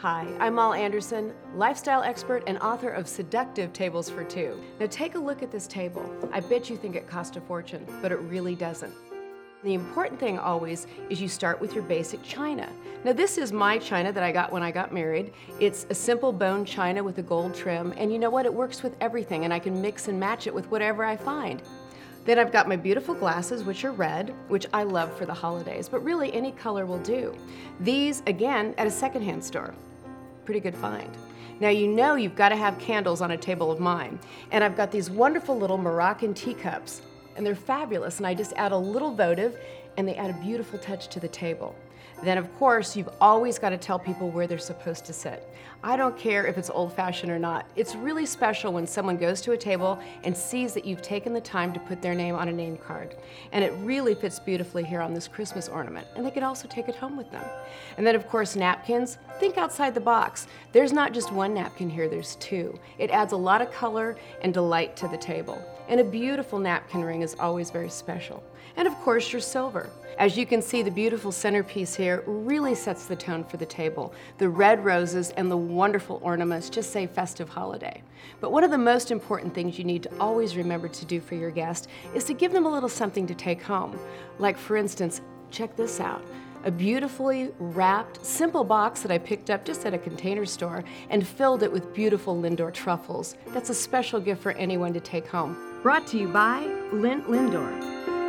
Hi, I'm Mal Anderson, lifestyle expert and author of Seductive Tables for Two. Now take a look at this table. I bet you think it cost a fortune, but it really doesn't. The important thing always is you start with your basic china. Now this is my china that I got when I got married. It's a simple bone china with a gold trim, and you know what? It works with everything, and I can mix and match it with whatever I find. Then I've got my beautiful glasses, which are red, which I love for the holidays, but really any color will do. These, again, at a secondhand store pretty good find. Now you know you've got to have candles on a table of mine. And I've got these wonderful little Moroccan teacups, and they're fabulous. And I just add a little votive, and they add a beautiful touch to the table. Then, of course, you've always got to tell people where they're supposed to sit. I don't care if it's old fashioned or not. It's really special when someone goes to a table and sees that you've taken the time to put their name on a name card. And it really fits beautifully here on this Christmas ornament. And they can also take it home with them. And then, of course, napkins. Think outside the box. There's not just one napkin here, there's two. It adds a lot of color and delight to the table. And a beautiful napkin ring is always very special. And of course, your silver. As you can see, the beautiful centerpiece here really sets the tone for the table. The red roses and the wonderful ornaments just say festive holiday. But one of the most important things you need to always remember to do for your guest is to give them a little something to take home. Like, for instance, check this out a beautifully wrapped, simple box that I picked up just at a container store and filled it with beautiful Lindor truffles. That's a special gift for anyone to take home. Brought to you by Lindt Lindor.